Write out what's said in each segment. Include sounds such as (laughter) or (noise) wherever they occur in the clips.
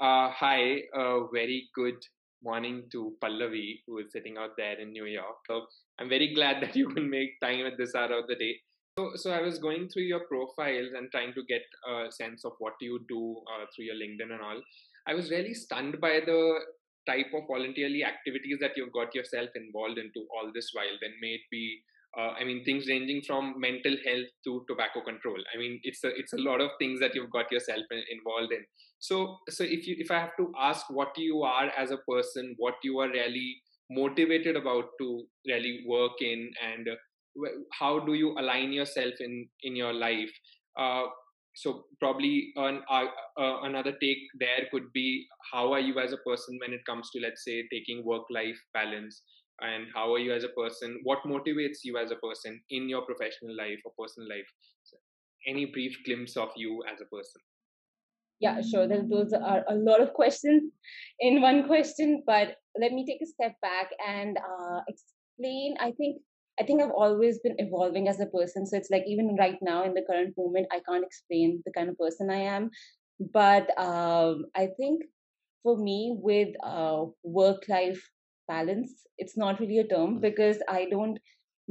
Uh, hi, very good morning to Pallavi, who is sitting out there in New York. So I'm very glad (laughs) that you can make time at this hour of the day. So, so I was going through your profiles and trying to get a sense of what you do uh, through your LinkedIn and all. I was really stunned by the type of voluntarily activities that you've got yourself involved into all this while. Then may it be uh, I mean, things ranging from mental health to tobacco control. I mean, it's a it's a lot of things that you've got yourself involved in. So, so if you if I have to ask what you are as a person, what you are really motivated about to really work in, and uh, how do you align yourself in in your life? Uh, so probably an, uh, uh, another take there could be how are you as a person when it comes to let's say taking work life balance and how are you as a person? What motivates you as a person in your professional life or personal life? So any brief glimpse of you as a person? Yeah sure. Those are a lot of questions in one question but let me take a step back and uh, explain. I think i think i've always been evolving as a person so it's like even right now in the current moment i can't explain the kind of person i am. But um, i think for me with uh, work life balance. It's not really a term because i don't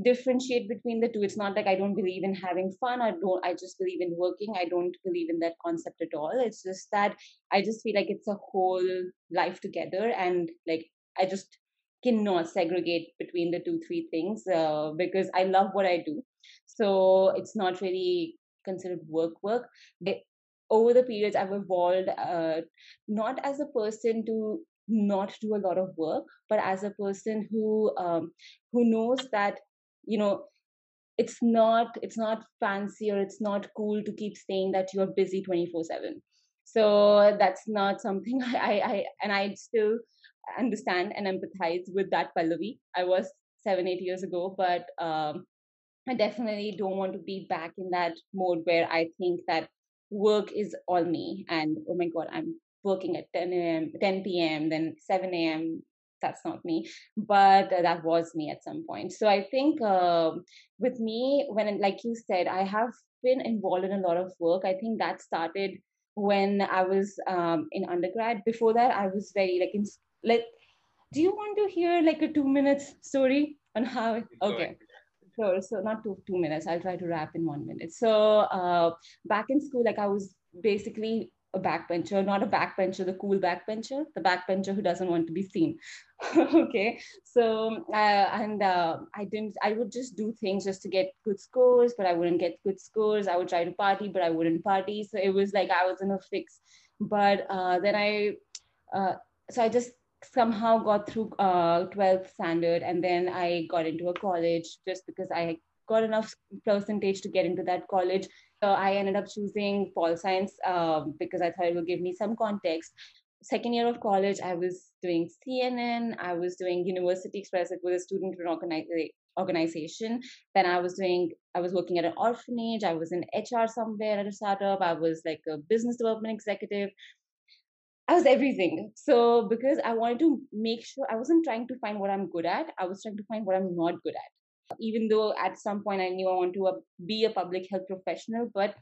differentiate between the two. It's not like i don't believe in having fun. I don't i just believe in working. I don't believe in that concept at all. It's just that i just feel like it's a whole life together and like i just cannot segregate between the two three things uh, because i love what i do. So it's not really considered work work. But over the periods i've evolved uh, not as a person to not do a lot of work but as a person who um, who knows that you know it's not it's not fancy or it's not cool to keep saying that you're busy 24 7 so that's not something (laughs) I, I and i still understand and empathize with that pallavi. I was seven eight years ago but um, i definitely don't want to be back in that mode where i think that work is all me and oh my god i'm working at 10 a.m., 10 p.m., then 7 a.m. That's not me, but that was me at some point. So I think uh, with me, when like you said, I have been involved in a lot of work. I think that started when I was um, in undergrad. Before that, I was very like in like. Do you want to hear like a two minutes story on how? Okay. Sure. So not two two minutes. I'll try to wrap in one minute. So uh, back in school, like I was basically a backbencher, not a backbencher, the cool backbencher, the backbencher who doesn't want to be seen. (laughs) okay, so uh, and uh, I didn't. I would just do things just to get good scores, but I wouldn't get good scores. I would try to party, but I wouldn't party. So it was like I was in a fix. But uh, then I, uh, so I just somehow got through 12th uh, standard, and then I got into a college just because I got enough percentage to get into that college I ended up choosing pol science um, because I thought it would give me some context. Second year of college, I was doing CNN, I was doing University Express, it was a student organization. Then I was doing, I was working at an orphanage, I was in HR somewhere at a startup, I was like a business development executive. I was everything. So because I wanted to make sure I wasn't trying to find what I'm good at, I was trying to find what I'm not good at even though at some point i knew i want to uh, be a public health professional but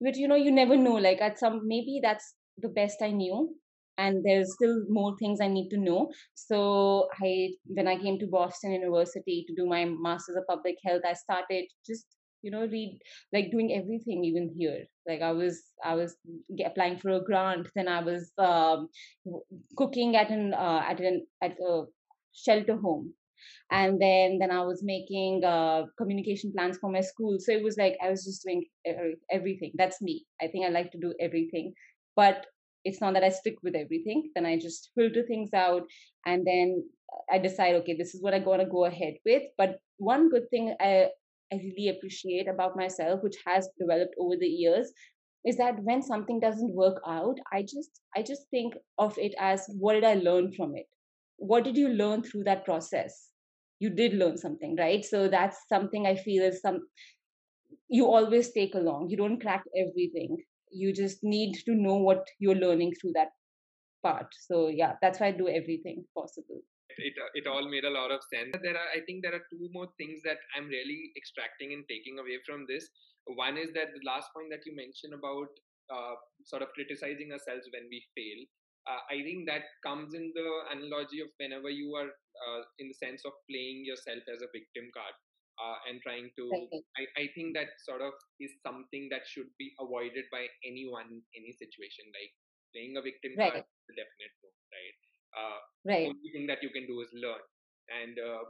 but you know you never know like at some maybe that's the best i knew and there's still more things i need to know. So i when i came to boston university to do my masters of public health i started just you know read like doing everything even here. Like i was i was applying for a grant then i was um, cooking at an uh, at an at a shelter home and then then i was making uh, communication plans for my school. So it was like i was just doing everything. That's me. I think i like to do everything but it's not that i stick with everything. Then i just filter things out and then i decide okay this is what i'm going to go ahead with. But one good thing i i really appreciate about myself which has developed over the years is that when something doesn't work out i just i just think of it as what did i learn from it? What did you learn through that process you did learn something right? So that's something i feel is some you always take along. You don't crack everything. You just need to know what you're learning through that part. So yeah that's why i do everything possible. It, it all made a lot of sense. There are i think there are two more things that i'm really extracting and taking away from this. One is that the last point that you mentioned about uh, sort of criticizing ourselves when we fail. Uh, I think that comes in the analogy of whenever you are uh, in the sense of playing yourself as a victim card uh, and trying to. I, I think that sort of is something that should be avoided by anyone, in any situation. Like playing a victim right. card, definite no, right? Uh, right. Only thing that you can do is learn, and uh,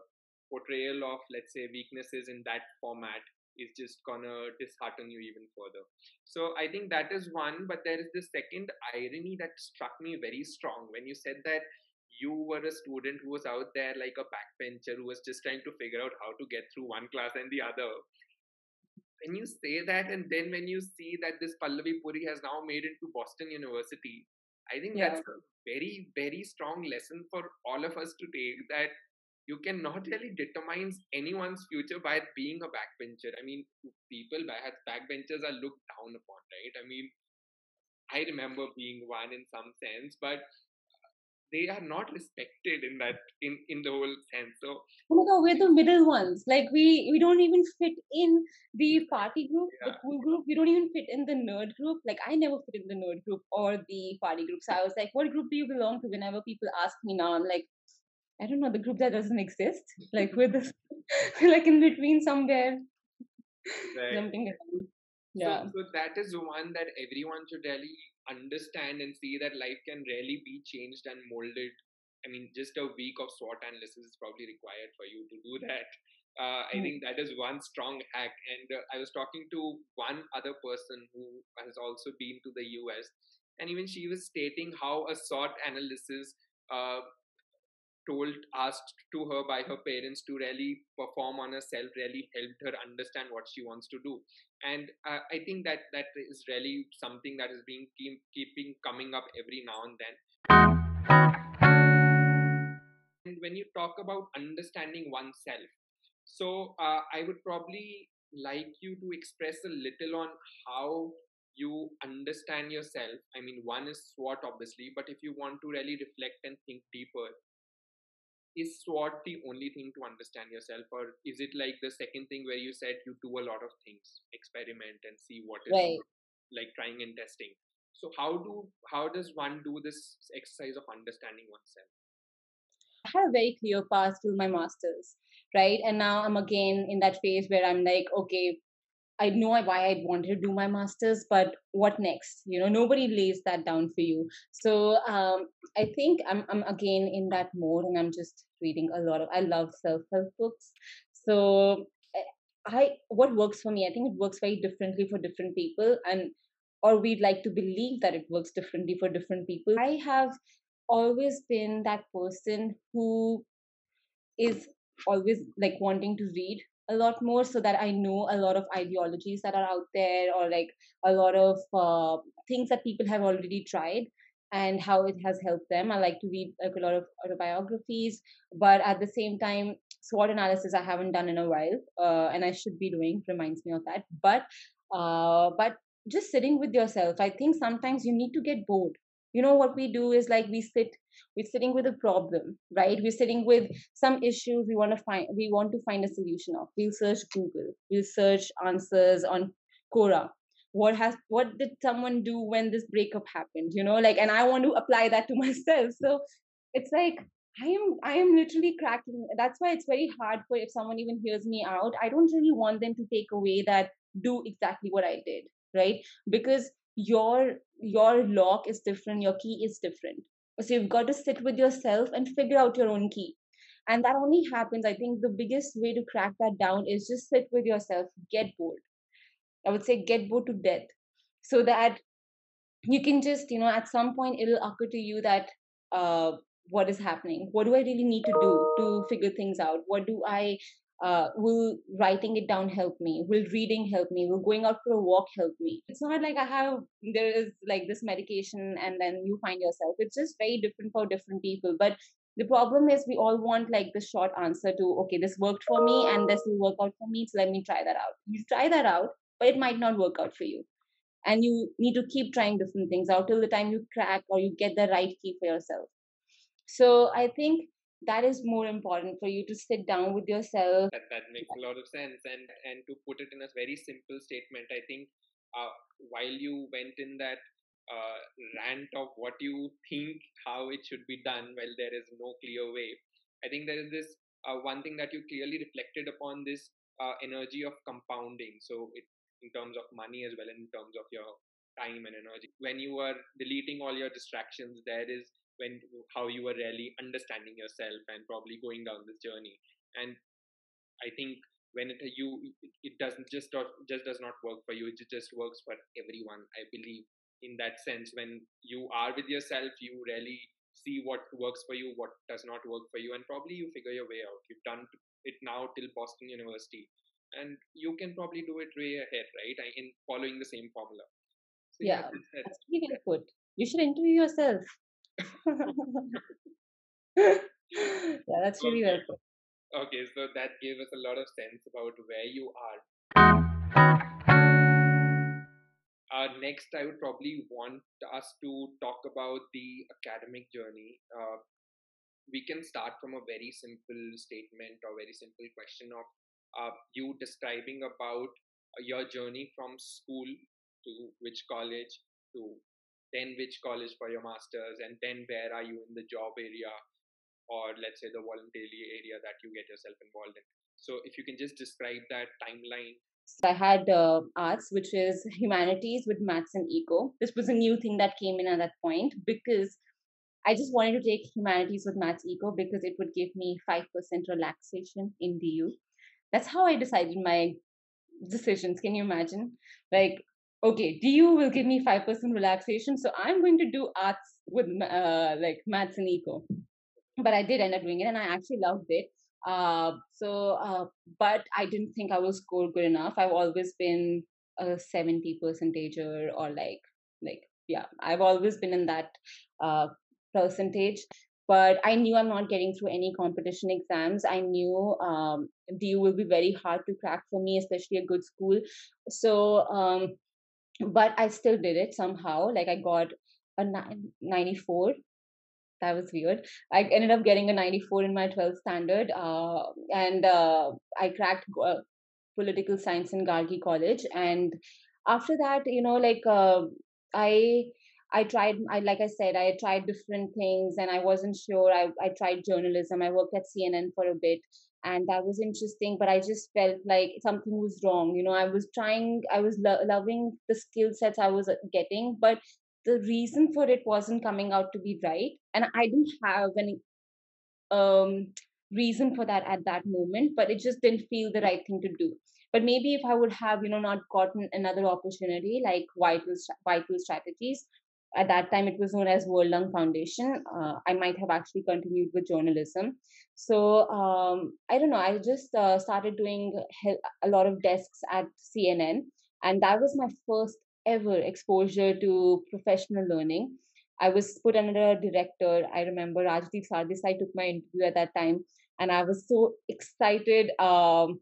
portrayal of let's say weaknesses in that format is just gonna dishearten you even further. So I think that is one, but there is this second irony that struck me very strong when you said that you were a student who was out there like a backbencher who was just trying to figure out how to get through one class and the other. When you say that, and then when you see that this Pallavi Puri has now made it to Boston University, I think yeah. that's a very, very strong lesson for all of us to take that you cannot really determine anyone's future by being a backbencher. I mean, people as backbenchers are looked down upon, right? I mean, I remember being one in some sense, but they are not respected in that in in the whole sense. So oh my god, we're the middle ones. Like we we don't even fit in the party group, yeah. the cool group. We don't even fit in the nerd group. Like I never fit in the nerd group or the party group. So I was like, what group do you belong to? Whenever people ask me now, I'm like, I don't know, the group that doesn't exist. Like we're the, (laughs) like in between somewhere. Right. Jumping around. Yeah. So, so that is one that everyone should really understand and see that life can really be changed and molded. I mean, just a week of SWOT analysis is probably required for you to do that. Uh, I mm. think that is one strong hack. And uh, I was talking to one other person who has also been to the US, and even she was stating how a SWOT analysis uh, told asked to her by her parents to really perform on herself really helped her understand what she wants to do. And uh, i think that that is really something that is being keep, keeping coming up every now and then. And when you talk about understanding oneself so uh, i would probably like you to express a little on how you understand yourself. I mean one is SWOT obviously but if you want to really reflect and think deeper is SWOT the only thing to understand yourself, or is it like the second thing where you said you do a lot of things, experiment and see what is right. like trying and testing? So how do how does one do this exercise of understanding oneself? I had a very clear path to my masters, right? And now I'm again in that phase where I'm like, okay, I know why I wanted to do my masters, but what next? You know, nobody lays that down for you. So um, I think I'm I'm again in that mode, and I'm just reading a lot of. I love self help books. So I what works for me, I think it works very differently for different people, and or we'd like to believe that it works differently for different people. I have always been that person who is always like wanting to read a lot more so that I know a lot of ideologies that are out there or like a lot of uh, things that people have already tried and how it has helped them. I like to read like a lot of autobiographies, but at the same time, SWOT analysis I haven't done in a while, uh, and I should be doing. Reminds me of that. But uh, but just sitting with yourself, I think sometimes you need to get bored you know what we do is like we sit we're sitting with a problem right? We're sitting with some issues we want to find we want to find a solution of. We'll search google. We'll search answers on quora. What has what did someone do when this breakup happened you know? Like and i want to apply that to (laughs) myself. So it's like i am i am literally cracking. That's why it's very hard for if someone even hears me out. I don't really want them to take away that do exactly what i did right? Because your your lock is different your key is different. So you've got to sit with yourself and figure out your own key. And that only happens i think the biggest way to crack that down is just sit with yourself get bored. I would say get bored to death. So that you can just you know at some point it'll occur to you that uh what is happening? What do i really need to do to figure things out? What do i uh, will writing it down help me? Will reading help me? Will going out for a walk help me? It's not like i have there is like this medication and then you find yourself. It's just very different for different people. But the problem is we all want like the short answer to okay this worked for me and this will work out for me so let me try that out. You try that out but it might not work out for you. And you need to keep trying different things out till the time you crack or you get the right key for yourself. So i think that is more important for you to sit down with yourself that, that makes a lot of sense and and to put it in a very simple statement i think uh, while you went in that uh, rant of what you think how it should be done, well, there is no clear way. I think there is this uh, one thing that you clearly reflected upon this uh, energy of compounding. So, it, in terms of money as well, in terms of your time and energy. When you are deleting all your distractions, there is when how you are really understanding yourself and probably going down this journey. And I think when it you it doesn't just just does not work for you. It just works for everyone. I believe in that sense when you are with yourself, you really see what works for you, what does not work for you, and probably you figure your way out. You've done it now till Boston University, and you can probably do it way ahead, right? In following the same formula. So yeah, yeah that's really good put. You should interview yourself. (laughs) yeah, that's really okay. put. Okay, so that gave us a lot of sense about where you are. Uh, next, I would probably want us to talk about the academic journey. Uh, we can start from a very simple statement or very simple question of uh, you describing about your journey from school to which college to then which college for your masters and then where are you in the job area or let's say the voluntary area that you get yourself involved in so if you can just describe that timeline so I had uh, arts, which is humanities with maths and eco. This was a new thing that came in at that point because I just wanted to take humanities with maths eco because it would give me 5% relaxation in DU. That's how I decided my decisions. Can you imagine? Like, okay, DU will give me 5% relaxation, so I'm going to do arts with uh, like maths and eco. But I did end up doing it and I actually loved it. Uh, so, uh, but I didn't think I will score good enough. I've always been a 70 percentager or like, like, yeah, I've always been in that uh, percentage. But I knew I'm not getting through any competition exams. I knew um, DU will be very hard to crack for me, especially a good school. So, um, but I still did it somehow. Like I got a 94 that was weird. I ended up getting a 94 in my 12th standard, uh, and uh, I cracked uh, political science in Gargi College. And after that, you know, like uh, I. I tried, I like I said, I tried different things, and I wasn't sure. I I tried journalism. I worked at CNN for a bit, and that was interesting. But I just felt like something was wrong. You know, I was trying, I was lo- loving the skill sets I was getting, but the reason for it wasn't coming out to be right and i didn't have any um reason for that at that moment but it just didn't feel the right thing to do but maybe if i would have you know not gotten another opportunity like vital vital strategies at that time it was known as world lung foundation uh, i might have actually continued with journalism so um, i don't know i just uh, started doing a lot of desks at cnn and that was my first ever exposure to professional learning. I was put under a director. I remember Rajdeep Sardesai took my interview at that time, and I was so excited um,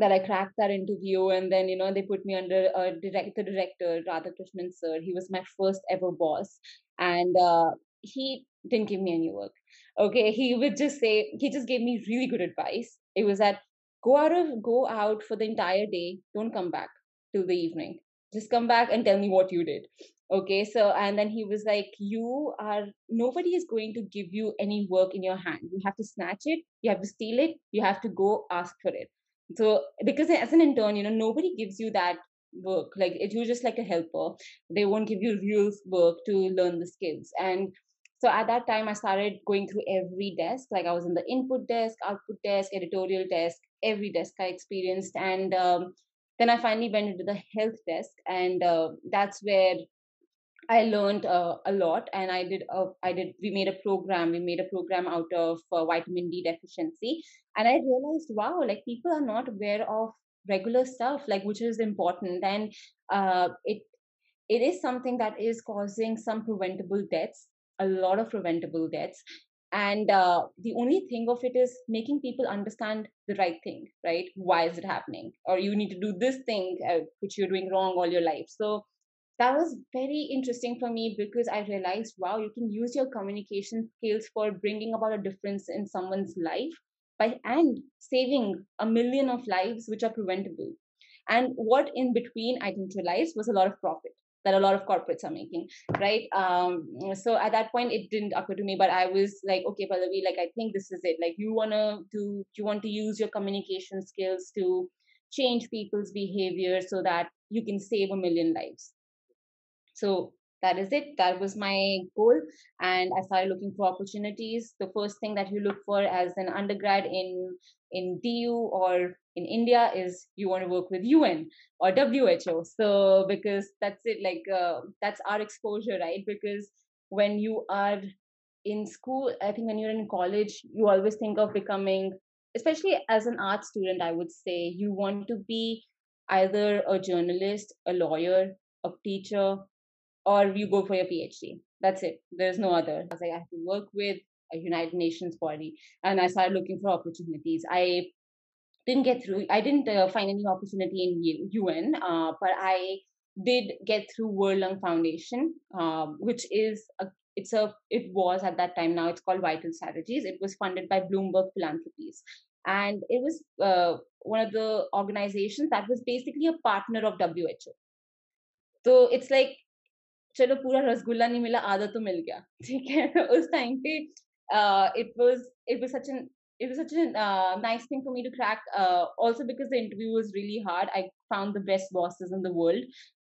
that I cracked that interview. And then, you know, they put me under a direct, the director, Radhakrishnan sir. He was my first ever boss, and uh, he didn't give me any work. Okay, he would just say he just gave me really good advice. It was that go out of go out for the entire day, don't come back till the evening just come back and tell me what you did okay so and then he was like you are nobody is going to give you any work in your hand you have to snatch it you have to steal it you have to go ask for it so because as an intern you know nobody gives you that work. Like if you're just like a helper they won't give you real work to learn the skills. And so at that time i started going through every desk. Like i was in the input desk output desk editorial desk every desk i experienced. And um, then i finally went into the health desk. And uh, that's where i learned uh, a lot and i did uh, i did we made a program we made a program out of uh, vitamin d deficiency and i realized wow like people are not aware of regular stuff like which is important and uh, it it is something that is causing some preventable deaths a lot of preventable deaths and uh, the only thing of it is making people understand the right thing right? Why is it happening? Or you need to do this thing uh, which you're doing wrong all your life. So that was very interesting for me because i realized wow you can use your communication skills for bringing about a difference in someone's life by and saving a million of lives which are preventable. And what in between i didn't realize was a lot of profit that a lot of corporates are making right? Um so at that point it didn't occur to me but i was like okay pallavi like i think this is it. Like you want to do you want to use your communication skills to change people's behavior so that you can save a million lives so that is it. That was my goal and i started looking for opportunities. The first thing that you look for as an undergrad in in du or in india is you want to work with un or who so because that's it like uh, that's our exposure right? Because when you are in school i think when you're in college you always think of becoming especially as an art student i would say you want to be either a journalist a lawyer a teacher or you go for your PhD. That's it. There's no other. I was like, I have to work with a United Nations body, and I started looking for opportunities. I didn't get through. I didn't uh, find any opportunity in UN, uh, but I did get through World Lung Foundation, um, which is a it's a it was at that time now it's called Vital Strategies. It was funded by Bloomberg Philanthropies, and it was uh, one of the organizations that was basically a partner of WHO. So it's like चलो पूरा रसगुल्ला नहीं मिला आधा तो मिल गया (laughs) ठीक है उस टाइम पे it was it was such an it was such a uh, nice thing for me to crack uh, also because the interview was really hard i found the best bosses in the world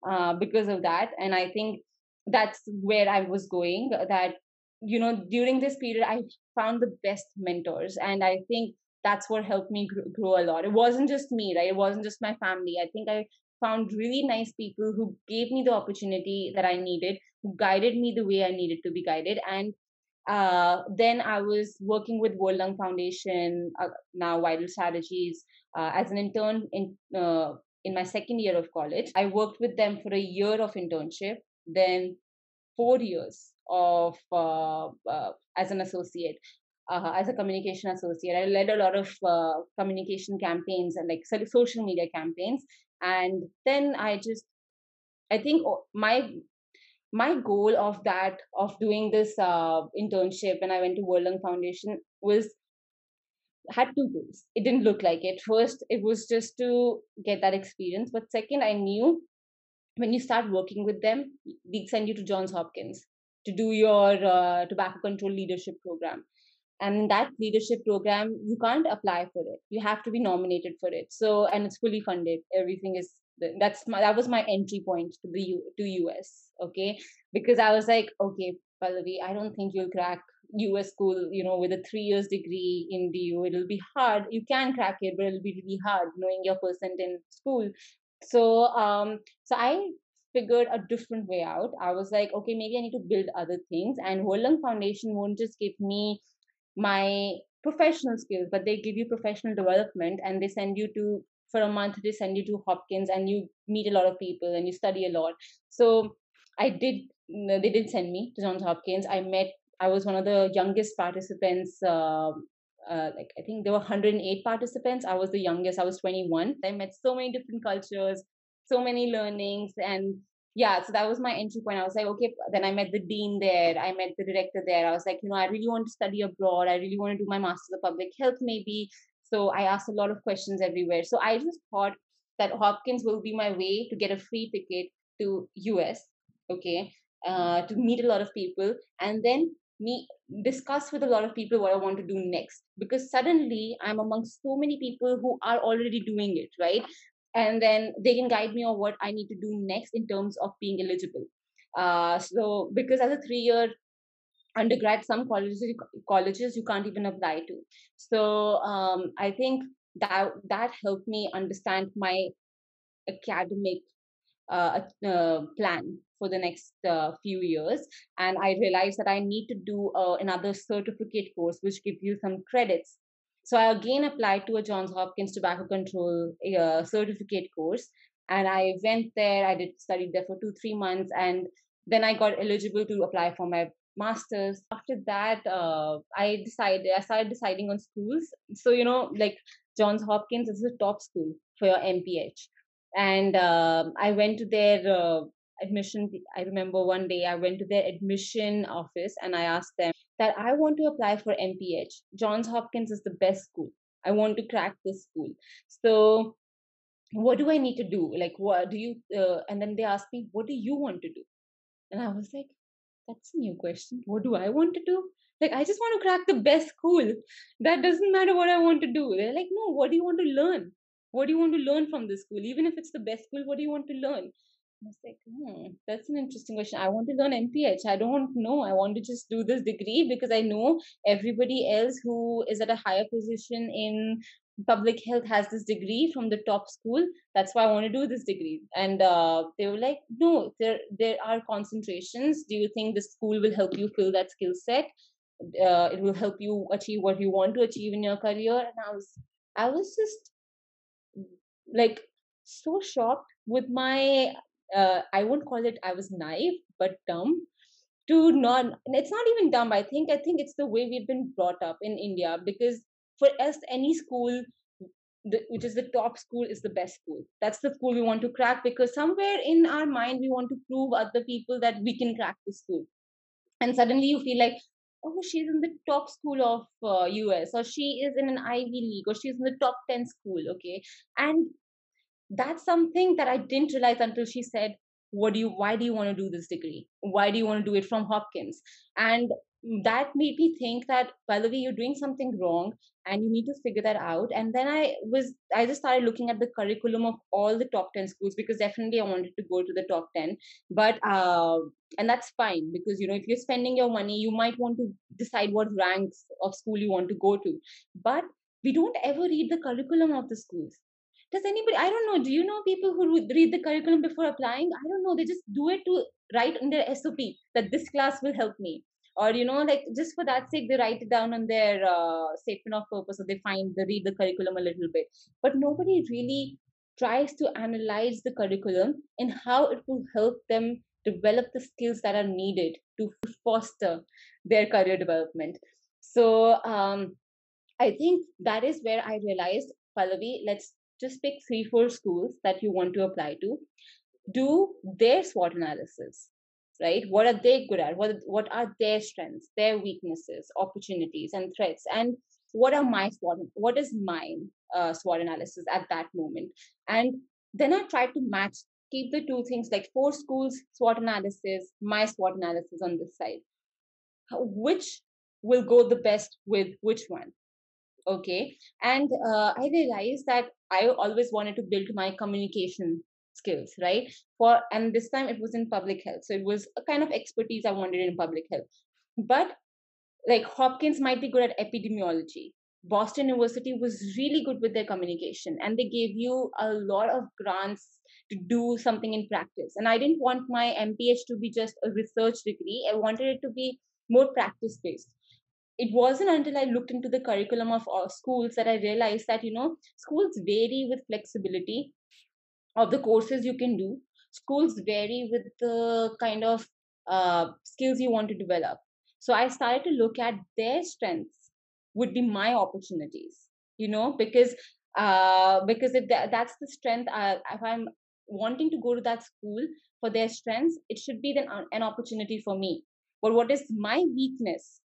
uh, because of that and i think that's where i was going that you know during this period i found the best mentors and i think that's what helped me grow a lot it wasn't just me right it wasn't just my family i think i found really nice people who gave me the opportunity that I needed, who guided me the way I needed to be guided. And uh, then I was working with World Lung Foundation, uh, now Vital Strategies, uh, as an intern in uh, in my second year of college. I worked with them for a year of internship, then four years of uh, uh, as an associate. Uh, as a communication associate. I led a lot of uh, communication campaigns and like social media campaigns and then i just i think my my goal of that of doing this uh, internship when i went to world lung foundation was had two goals. It didn't look like it. First it was just to get that experience. But second i knew when you start working with them they send you to johns hopkins to do your uh, tobacco control leadership program and in that leadership program you can't apply for it. You have to be nominated for it. So and it's fully funded. Everything is that's my, that was my entry point to the U, to US okay? Because I was like okay Pallavi I don't think you'll crack US school you know with a 3 years degree in DU it'll be hard. You can crack it but it'll be really hard knowing your percent in school. So um so I figured a different way out. I was like okay maybe I need to build other things. And World Lung Foundation won't just give me my professional skills but they give you professional development and they send you to for a month they send you to hopkins and you meet a lot of people and you study a lot. So i did they did send me to johns hopkins. I met i was one of the youngest participants uh, uh, like i think there were 108 participants. I was the youngest. I was 21 i met so many different cultures so many learnings and yeah, so that was my entry point. I was like, okay, then I met the dean there, I met the director there. I was like, you know, I really want to study abroad. I really want to do my master's of public health, maybe. So I asked a lot of questions everywhere. So I just thought that Hopkins will be my way to get a free ticket to US, okay, uh, to meet a lot of people, and then me discuss with a lot of people what I want to do next. Because suddenly I'm amongst so many people who are already doing it, right? And then they can guide me on what I need to do next in terms of being eligible. Uh, so because as a three year undergrad, some colleges colleges you can't even apply to. So um, I think that that helped me understand my academic uh, uh, plan for the next uh, few years and i realized that i need to do uh, another certificate course which gives you some credits so I again applied to a Johns Hopkins tobacco control uh, certificate course, and I went there. I did studied there for two three months, and then I got eligible to apply for my masters. After that, uh, I decided I started deciding on schools. So you know, like Johns Hopkins is a top school for your MPH, and uh, I went to their uh, admission. I remember one day I went to their admission office and I asked them that I want to apply for MPH. Johns Hopkins is the best school. I want to crack this school. So what do I need to do? Like, what do you? Uh, and then they asked me, what do you want to do? And I was like, that's a new question. What do I want to do? Like, I just want to crack the best school. That doesn't matter what I want to do. They're like, no, what do you want to learn? What do you want to learn from this school? Even if it's the best school, what do you want to learn? I was like, hmm, that's an interesting question. I want to learn MPH. I don't know. I want to just do this degree because I know everybody else who is at a higher position in public health has this degree from the top school. That's why I want to do this degree. And uh, they were like, no, there there are concentrations. Do you think the school will help you fill that skill set? Uh, it will help you achieve what you want to achieve in your career. And I was I was just like so shocked with my uh, I won't call it I was naive, but dumb to not. It's not even dumb. I think I think it's the way we've been brought up in India because for us, any school the, which is the top school is the best school. That's the school we want to crack because somewhere in our mind we want to prove other people that we can crack the school. And suddenly you feel like, oh, she's in the top school of uh, US, or she is in an Ivy League, or she's in the top ten school. Okay, and that's something that I didn't realize until she said, what do you why do you want to do this degree why do you want to do it from hopkins and that made me think that Pallavi, you're doing something wrong and you need to figure that out. And then I was, I just started looking at the curriculum of all the top 10 schools because definitely I wanted to go to the top 10. But, uh, and that's fine because, you know, if you're spending your money, you might want to decide what ranks of school you want to go to. But we don't ever read the curriculum of the schools does anybody i don't know do you know people who read the curriculum before applying? I don't know they just do it to write in their sop that this class will help me. Or you know like just for that sake they write it down on their uh, statement of purpose or they find they read the curriculum a little bit. But nobody really tries to analyze the curriculum and how it will help them develop the skills that are needed to foster their career development. So um, i think that is where i realized pallavi let's just pick three, four schools that you want to apply to, do their SWOT analysis, right? What are they good at? What, what are their strengths, their weaknesses, opportunities, and threats? And what are my SWOT, what is mine uh, SWOT analysis at that moment? And then I try to match, keep the two things like four schools SWOT analysis, my SWOT analysis on this side. Which will go the best with which one? Okay. And uh, i realized that i always wanted to build my communication skills right? For and this time it was in public health. So it was a kind of expertise i wanted in public health. But like hopkins might be good at epidemiology. Boston university was really good with their communication and they gave you a lot of grants to do something in practice. And i didn't want my mph to be just a research degree. I wanted it to be more practice based it wasn't until I looked into the curriculum of all schools that I realized that, you know, schools vary with flexibility of the courses you can do. Schools vary with the kind of uh, skills you want to develop. So I started to look at their strengths would be my opportunities, you know, because uh, because if that, that's the strength, uh, if I'm wanting to go to that school for their strengths, it should be then an opportunity for me. But what is my weakness?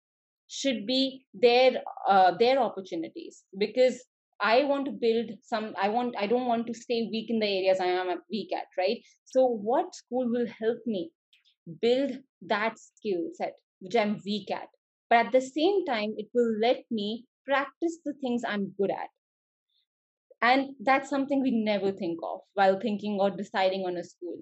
Should be their uh, their opportunities. Because i want to build some i want i don't want to stay weak in the areas i am weak at right? So what school will help me build that skill set which i'm weak at? But at the same time it will let me practice the things i'm good at. And that's something we never think of while thinking or deciding on a school.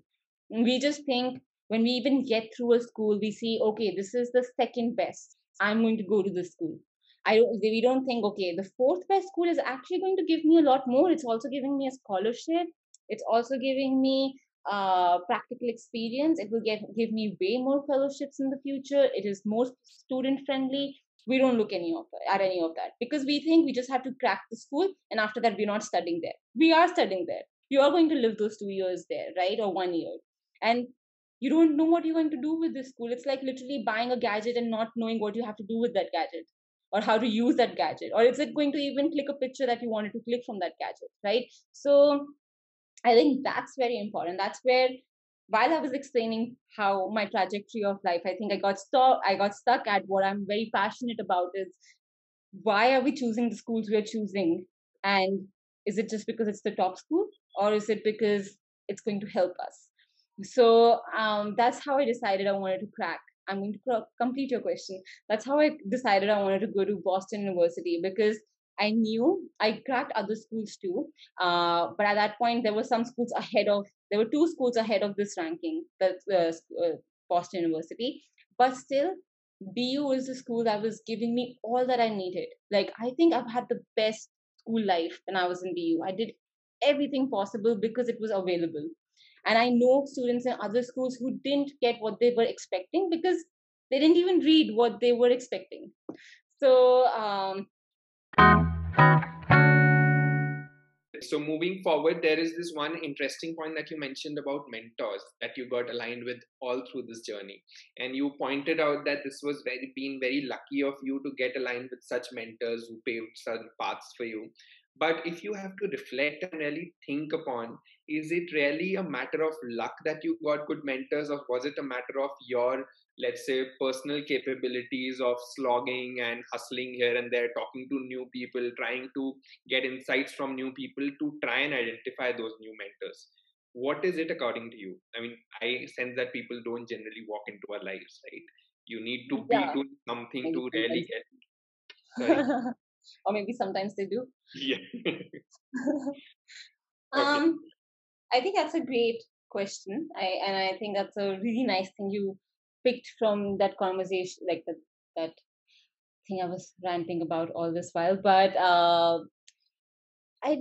We just think when we even get through a school we see okay this is the second best I'm going to go to this school. I don't, we don't think, okay, the fourth best school is actually going to give me a lot more. It's also giving me a scholarship. It's also giving me uh, practical experience. It will get give me way more fellowships in the future. It is more student friendly. We don't look any of at any of that because we think we just have to crack the school, and after that we're not studying there. We are studying there. You are going to live those two years there, right, or one year, and you don't know what you're going to do with this school. It's like literally buying a gadget and not knowing what you have to do with that gadget or how to use that gadget. Or is it going to even click a picture that you wanted to click from that gadget right? So i think that's very important. That's where while i was explaining how my trajectory of life i think i got stuck i got stuck at what i'm very passionate about is why are we choosing the schools we're choosing? And is it just because it's the top school or is it because it's going to help us so um, that's how i decided i wanted to crack i'm going to complete your question that's how i decided i wanted to go to boston university because I knew I cracked other schools too, uh, but at that point there were some schools ahead of. There were two schools ahead of this ranking, uh, uh, Boston University. But still, BU was the school that was giving me all that I needed. Like I think I've had the best school life when I was in BU. I did everything possible because it was available. And I know students in other schools who didn't get what they were expecting because they didn't even read what they were expecting. So um, so moving forward there is this one interesting point that you mentioned about mentors that you got aligned with all through this journey and you pointed out that this was very being very lucky of you to get aligned with such mentors who paved certain paths for you but if you have to reflect and really think upon is it really a matter of luck that you got good mentors or was it a matter of your let's say personal capabilities of slogging and hustling here and there talking to new people trying to get insights from new people to try and identify those new mentors? What is it according to you? I mean i sense that people don't generally walk into our lives right? You need to yeah. be doing something to really get (laughs) or maybe sometimes they do yeah (laughs) um i think that's a great question I, and i think that's a really nice thing you picked from that conversation, like the, that thing I was ranting about all this while. But uh, I,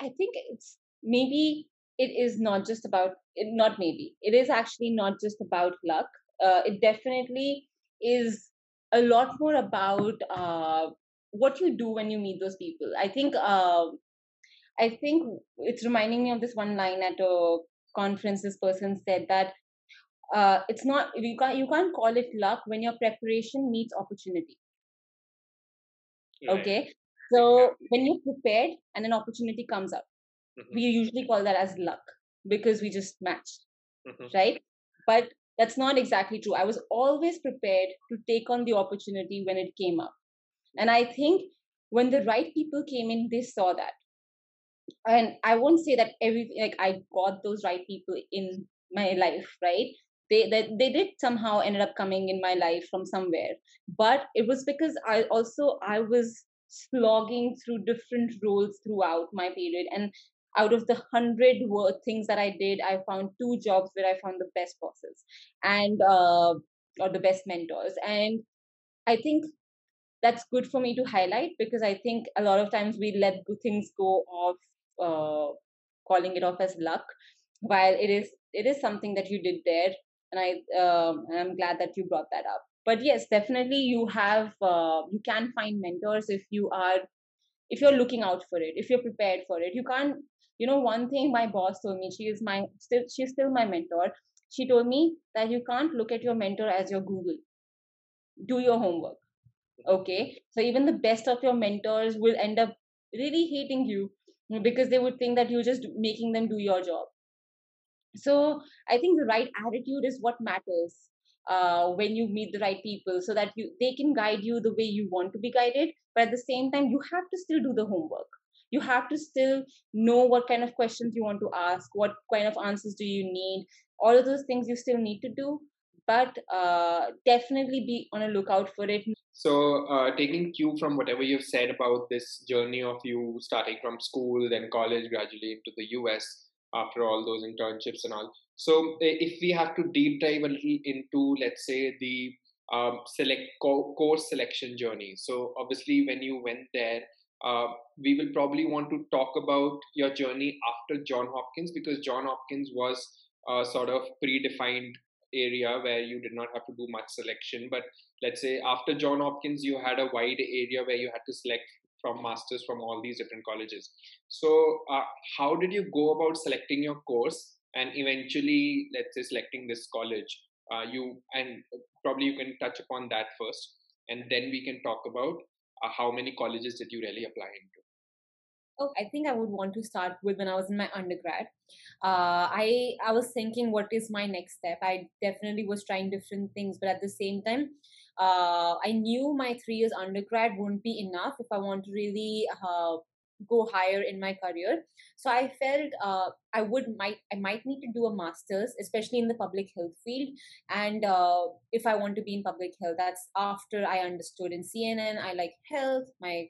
I think it's maybe it is not just about not maybe it is actually not just about luck. Uh, it definitely is a lot more about uh, what you do when you meet those people. I think uh, I think it's reminding me of this one line at a conference. This person said that uh, it's not you can't you can't call it luck when your preparation meets opportunity right. okay so when you're prepared and an opportunity comes up mm-hmm. we usually call that as luck because we just matched mm-hmm. right but that's not exactly true i was always prepared to take on the opportunity when it came up and i think when the right people came in they saw that. And i won't say that everything like i got those right people in my life right? They, they they did somehow ended up coming in my life from somewhere. But it was because i also i was slogging through different roles throughout my period. And out of the hundred things that i did i found two jobs where i found the best bosses and uh, or the best mentors. And i think that's good for me to highlight because i think a lot of times we let things go off uh, calling it off as luck while it is it is something that you did there and I um, and I'm glad that you brought that up. But yes, definitely you have uh, you can find mentors if you are if you're looking out for it, if you're prepared for it. You can't. You know, one thing my boss told me. She is my still she's still my mentor. She told me that you can't look at your mentor as your Google. Do your homework. Okay, so even the best of your mentors will end up really hating you because they would think that you're just making them do your job. So i think the right attitude is what matters uh, when you meet the right people so that you they can guide you the way you want to be guided but at the same time you have to still do the homework. You have to still know what kind of questions you want to ask what kind of answers do you need all of those things you still need to do but uh, definitely be on a lookout for it so uh, taking cue from whatever you've said about this journey of you starting from school then college gradually into the us after all those internships and all. So if we have to deep dive a little into, let's say, the um, select co- course selection journey. So obviously, when you went there, uh, we will probably want to talk about your journey after John Hopkins because John Hopkins was a sort of predefined area where you did not have to do much selection. But let's say after John Hopkins, you had a wide area where you had to select from masters from all these different colleges so uh, how did you go about selecting your course and eventually let's say selecting this college uh, you and probably you can touch upon that first and then we can talk about uh, how many colleges did you really apply into Oh, I think I would want to start with when I was in my undergrad. Uh, I I was thinking, what is my next step? I definitely was trying different things, but at the same time, uh, I knew my three years undergrad wouldn't be enough if I want to really uh, go higher in my career. So I felt uh, I would might I might need to do a master's, especially in the public health field. And uh, if I want to be in public health, that's after I understood in CNN. I like health. My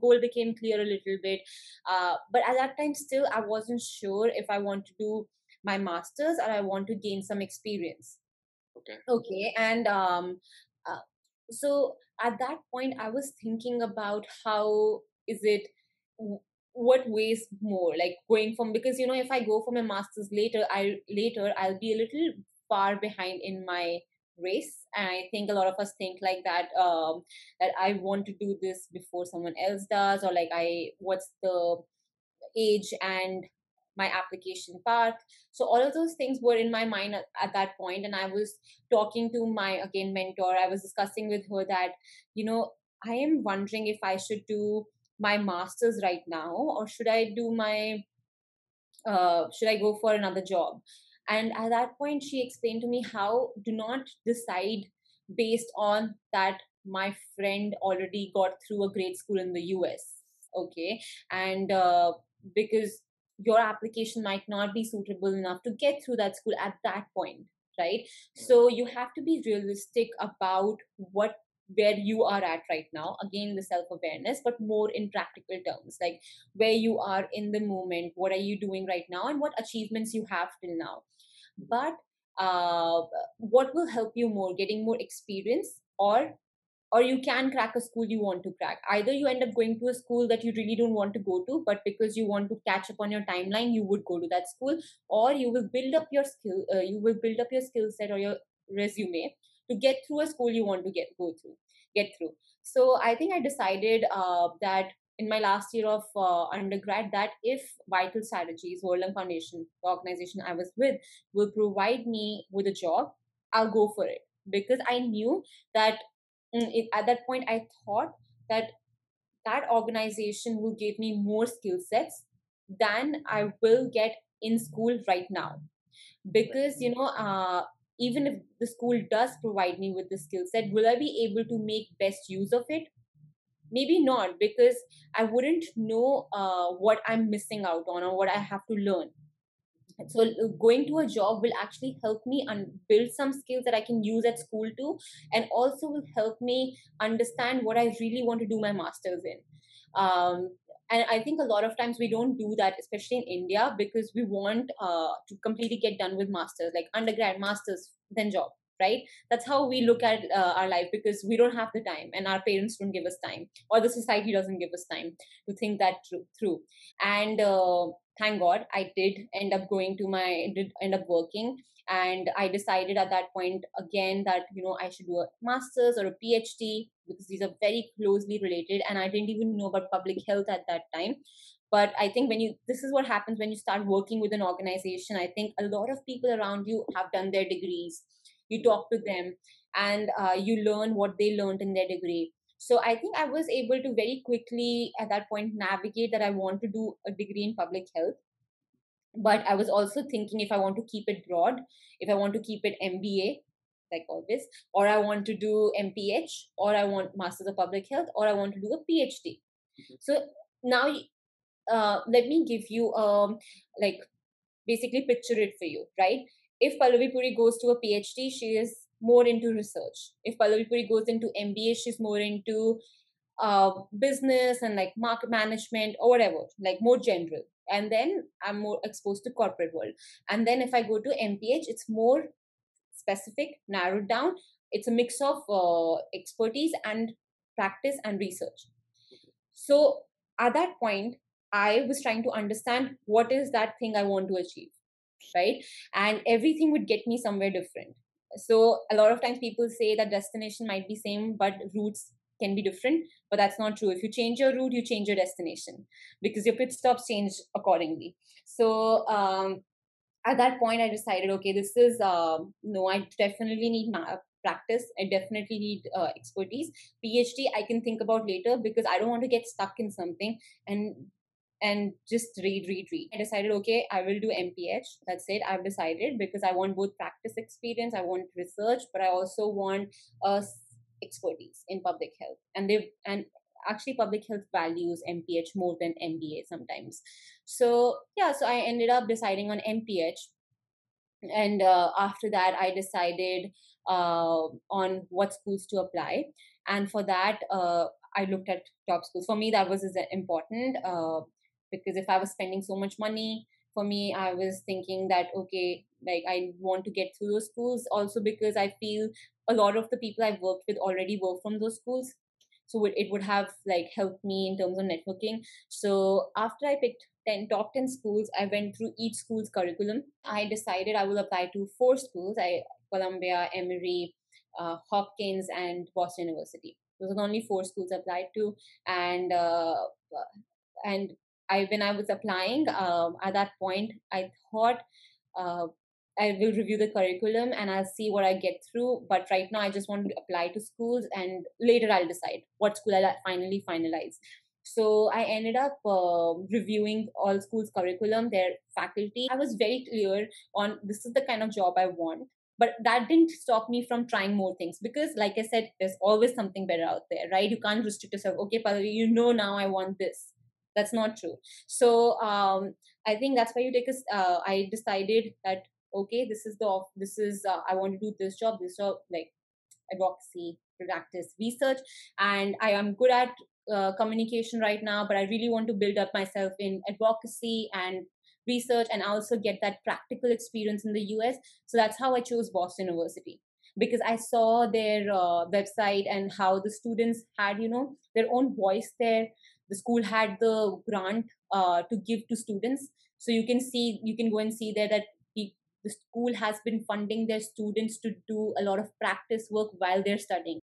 goal became clear a little bit. Uh, but at that time, still I wasn't sure if I want to do my master's or I want to gain some experience. Okay. Okay. And um, uh, so at that point, I was thinking about how is it what weighs more like going from because you know if i go for my masters later i later i'll be a little far behind in my race. And i think a lot of us think like that um that i want to do this before someone else does or like i what's the age and my application path. So all of those things were in my mind at, at, that point and i was talking to my again mentor. I was discussing with her that you know i am wondering if i should do my masters right now or should i do my uh, should i go for another job? And at that point she explained to me how do not decide based on that my friend already got through a great school in the us okay? And uh, because your application might not be suitable enough to get through that school at that point right? So you have to be realistic about what where you are at right now. Again the self awareness but more in practical terms like where you are in the moment what are you doing right now and what achievements you have till now. But uh, what will help you more getting more experience or or you can crack a school you want to crack. Either you end up going to a school that you really don't want to go to but because you want to catch up on your timeline you would go to that school or you will build up your skill uh, you will build up your skill set or your resume to get through a school you want to get go through get through. So i think i decided uh, that in my last year of uh, undergrad that if vital strategies world lung foundation the organization i was with will provide me with a job i'll go for it. Because i knew that at that point i thought that that organization will give me more skill sets than i will get in school right now. Because you know uh, even if the school does provide me with the skill set will i be able to make best use of it? Maybe not because i wouldn't know uh, what i'm missing out on or what i have to learn so going to a job will actually help me and build some skills that i can use at school too and also will help me understand what i really want to do my masters in. Um, and i think a lot of times we don't do that especially in india because we want uh, to completely get done with masters like undergrad masters then job right? That's how we look at uh, our life because we don't have the time and our parents don't give us time or the society doesn't give us time to think that through. And uh, thank god i did end up going to my did end up working. And i decided at that point again that you know i should do a master's or a phd because these are very closely related and i didn't even know about public health at that time. But i think when you this is what happens when you start working with an organization. I think a lot of people around you have done their degrees. You talk to them and uh, you learn what they learned in their degree so i think i was able to very quickly at that point navigate that i want to do a degree in public health. But i was also thinking if i want to keep it broad if i want to keep it mba like always or i want to do mph or i want masters of public health or i want to do a phd mm-hmm. so now uh, let me give you um like basically picture it for you right? If pallavi puri goes to a phd she is more into research. If pallavi puri goes into mba she's more into uh, business and like market management or whatever like more general. And then i'm more exposed to corporate world. And then if i go to mph it's more specific narrowed down. It's a mix of uh, expertise and practice and research. So at that point i was trying to understand what is that thing i want to achieve right? And everything would get me somewhere different so a lot of times people say that destination might be same but routes can be different, but that's not true. If you change your route, you change your destination because your pit stops change accordingly. So um, at that point, I decided, okay, this is uh, no, I definitely need practice. I definitely need uh, expertise. PhD, I can think about later because I don't want to get stuck in something and and just read, read, read. I decided, okay, I will do MPH. That's it. I've decided because I want both practice experience, I want research, but I also want a expertise in public health and they and actually public health values MPH more than MBA sometimes. So yeah, so I ended up deciding on MPH, and uh, after that I decided uh, on what schools to apply, and for that uh, I looked at top schools. For me, that was important uh, because if I was spending so much money for me i was thinking that okay like i want to get through those schools. Also because i feel a lot of the people i've worked with already work from those schools. So it would have like helped me in terms of networking. So after i picked 10 top 10 schools i went through each school's curriculum. I decided i will apply to four schools i columbia emory uh, hopkins and boston university. Those are the only four schools i applied to. And uh, and I when I was applying um, at that point, I thought uh, I will review the curriculum and I'll see what I get through. But right now, I just want to apply to schools, and later I'll decide what school I'll finally finalize. So I ended up uh, reviewing all schools' curriculum, their faculty. I was very clear on this is the kind of job I want. But that didn't stop me from trying more things because, like I said, there's always something better out there, right? You can't restrict yourself. Okay, Pallavi, you know now I want this that's not true. So um, i think that's why you take a uh, i decided that okay this is the this is uh, i want to do this job this job like advocacy practice research and i am good at uh, communication right now but i really want to build up myself in advocacy and research and also get that practical experience in the us so that's how i chose boston university because i saw their uh, website and how the students had you know their own voice there the school had the grant uh, to give to students. So you can see you can go and see there that the, the school has been funding their students to do a lot of practice work while they're studying.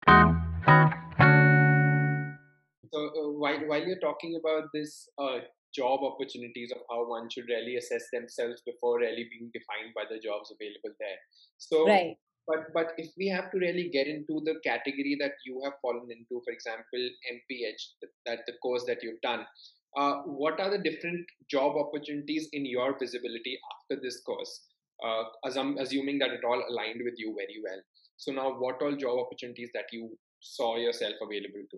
So uh, while, while you're talking about this uh, job opportunities of how one should really assess themselves before really being defined by the jobs available there. So right but but if we have to really get into the category that you have fallen into for example mph that the course that you've done uh, what are the different job opportunities in your visibility after this course? Uh, assum- assuming that it all aligned with you very well. So now what all job opportunities that you saw yourself available to?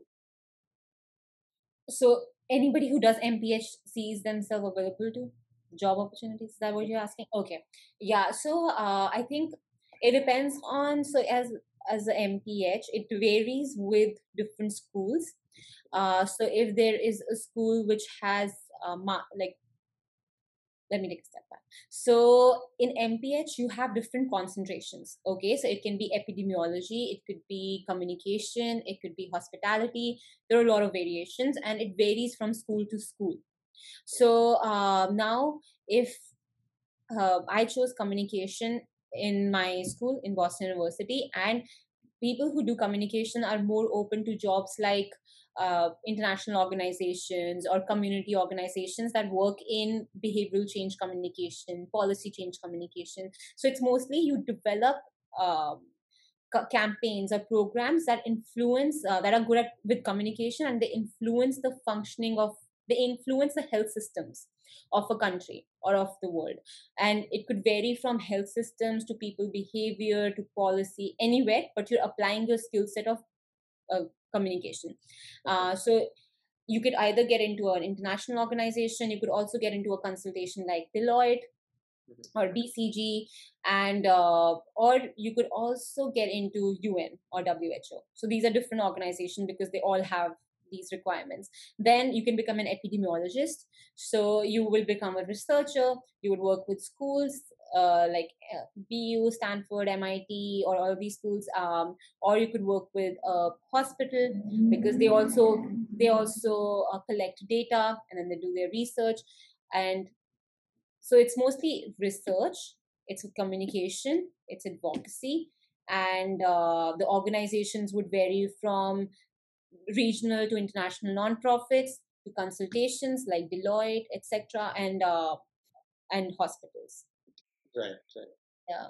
So anybody who does mph sees themselves available to job opportunities? Is that what you're asking? Okay. Yeah so uh, i think it depends on so as as a mph it varies with different schools. Uh, so if there is a school which has uh, like let me take a step back. So in mph you have different concentrations okay? So it can be epidemiology it could be communication it could be hospitality. There are a lot of variations and it varies from school to school. So uh, now if uh, i chose communication in my school in Boston University, and people who do communication are more open to jobs like uh, international organizations or community organizations that work in behavioral change communication, policy change communication. So it's mostly you develop um, campaigns or programs that influence uh, that are good at with communication and they influence the functioning of they influence the health systems of a country or of the world and it could vary from health systems to people behavior to policy anywhere but you're applying your skill set of uh, communication uh, so you could either get into an international organization you could also get into a consultation like deloitte mm-hmm. or BCG, and uh, or you could also get into UN or WHO. So these are different organizations because they all have these requirements. Then you can become an epidemiologist. So you will become a researcher. You would work with schools uh, like uh, bu stanford mit or all these schools um, or you could work with a hospital because they also they also uh, collect data and then they do their research. And so it's mostly research. It's communication. It's advocacy. And uh, the organizations would vary from regional to international nonprofits to consultations like Deloitte, etc., and uh, and hospitals. Right, right. Yeah.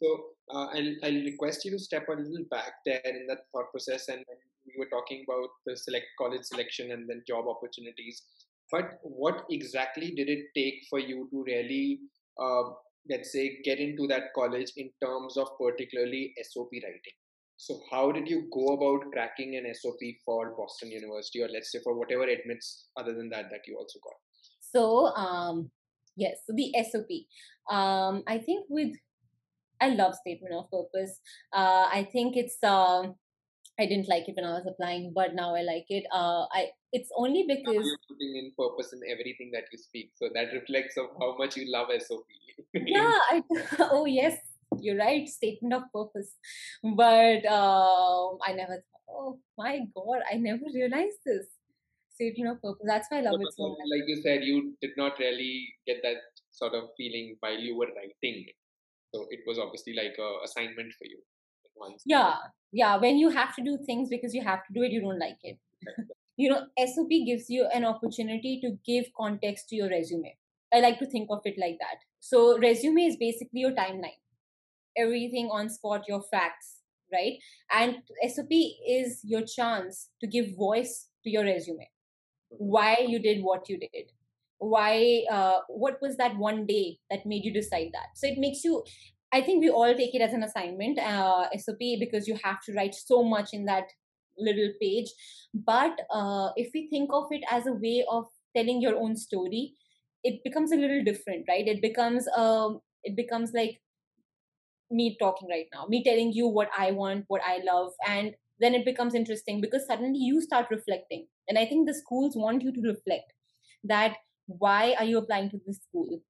So uh, I'll, I'll request you to step a little back there in that thought process, and we were talking about the select college selection and then job opportunities. But what exactly did it take for you to really, uh, let's say, get into that college in terms of particularly SOP writing? So, how did you go about cracking an SOP for Boston University, or let's say for whatever admits other than that that you also got? So, um, yes, so the SOP. Um, I think with I love statement of purpose. Uh, I think it's uh, I didn't like it when I was applying, but now I like it. Uh, I it's only because you're putting in purpose in everything that you speak, so that reflects of how much you love SOP. yeah, I, (laughs) oh yes, you're right. Statement of purpose, but um, I never. Thought, oh my god, I never realized this statement of purpose. That's why I love it so much. Like you said, you did not really get that sort of feeling while you were writing. So it was obviously like a assignment for you. Yeah, yeah. When you have to do things because you have to do it, you don't like it. you know, SOP gives you an opportunity to give context to your resume. I like to think of it like that. So resume is basically your timeline, everything on spot, your facts, right? And SOP is your chance to give voice to your resume. Why you did what you did why uh, what was that one day that made you decide that so it makes you i think we all take it as an assignment uh, sop because you have to write so much in that little page but uh, if we think of it as a way of telling your own story it becomes a little different right it becomes um it becomes like me talking right now me telling you what i want what i love and then it becomes interesting because suddenly you start reflecting. And i think the schools want you to reflect that why are you applying to this school?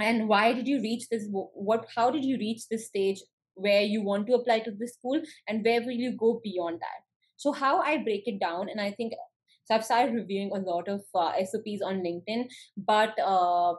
And why did you reach this what how did you reach this stage where you want to apply to this school and where will you go beyond that? So how i break it down and i think so i've started reviewing a lot of uh, sops on linkedin but uh,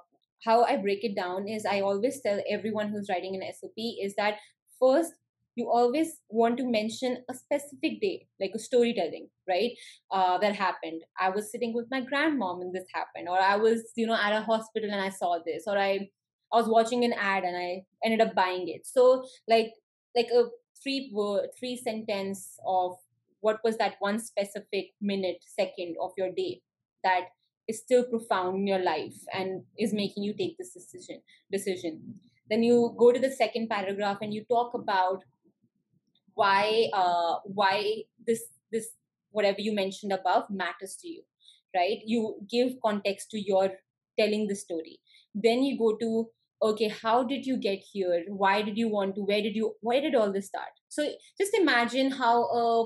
how i break it down is i always tell everyone who's writing an sop is that first you always want to mention a specific day, like a storytelling, right? Uh, that happened. I was sitting with my grandmom and this happened, or I was, you know, at a hospital and I saw this, or I, I was watching an ad and I ended up buying it. So like, like a three word, three sentence of what was that one specific minute, second of your day that is still profound in your life and is making you take this decision. Decision. Then you go to the second paragraph and you talk about why uh, why this this whatever you mentioned above matters to you right you give context to your telling the story then you go to okay how did you get here why did you want to where did you where did all this start so just imagine how a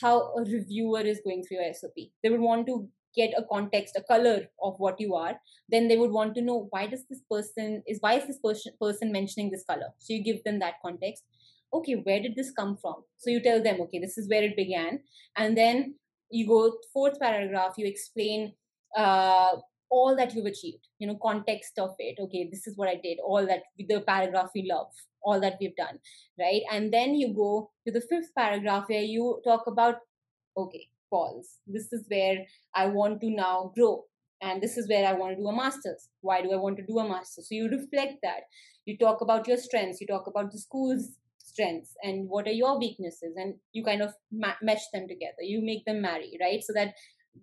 how a reviewer is going through your sop they would want to get a context a color of what you are then they would want to know why does this person is why is this person person mentioning this color? So you give them that context. Okay where did this come from? So you tell them okay this is where it began. And then you go fourth paragraph you explain uh, all that you've achieved you know context of it. Okay this is what i did all that the paragraph we love all that we've done right? And then you go to the fifth paragraph where you talk about okay pause this is where i want to now grow and this is where i want to do a master's. Why do i want to do a master's? So you reflect that. You talk about your strengths. You talk about the school's strengths and what are your weaknesses and you kind of ma- mesh them together. You make them marry right? So that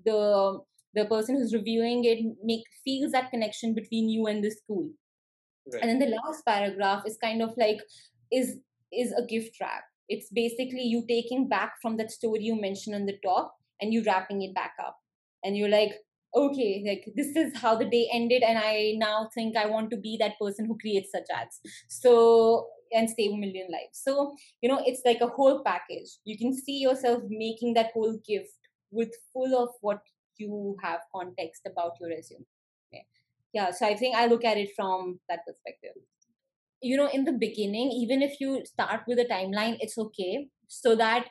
the the person who's reviewing it make feels that connection between you and the school. Right. and then the last paragraph is kind of like is is a gift wrap it's basically you taking back from that story you mentioned on the top and you wrapping it back up and you're like okay like this is how the day ended and i now think i want to be that person who creates such ads so and save a million lives. So, you know, it's like a whole package. You can see yourself making that whole gift with full of what you have context about your resume. Yeah, so I think I look at it from that perspective. You know, in the beginning, even if you start with a timeline, it's okay so that